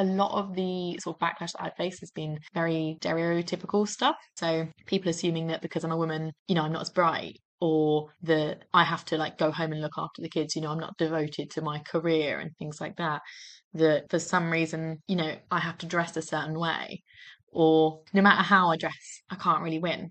a lot of the sort of backlash that I face has been very stereotypical stuff. So people assuming that because I'm a woman, you know, I'm not as bright or that I have to like go home and look after the kids, you know, I'm not devoted to my career and things like that. That for some reason, you know, I have to dress a certain way or no matter how I dress, I can't really win.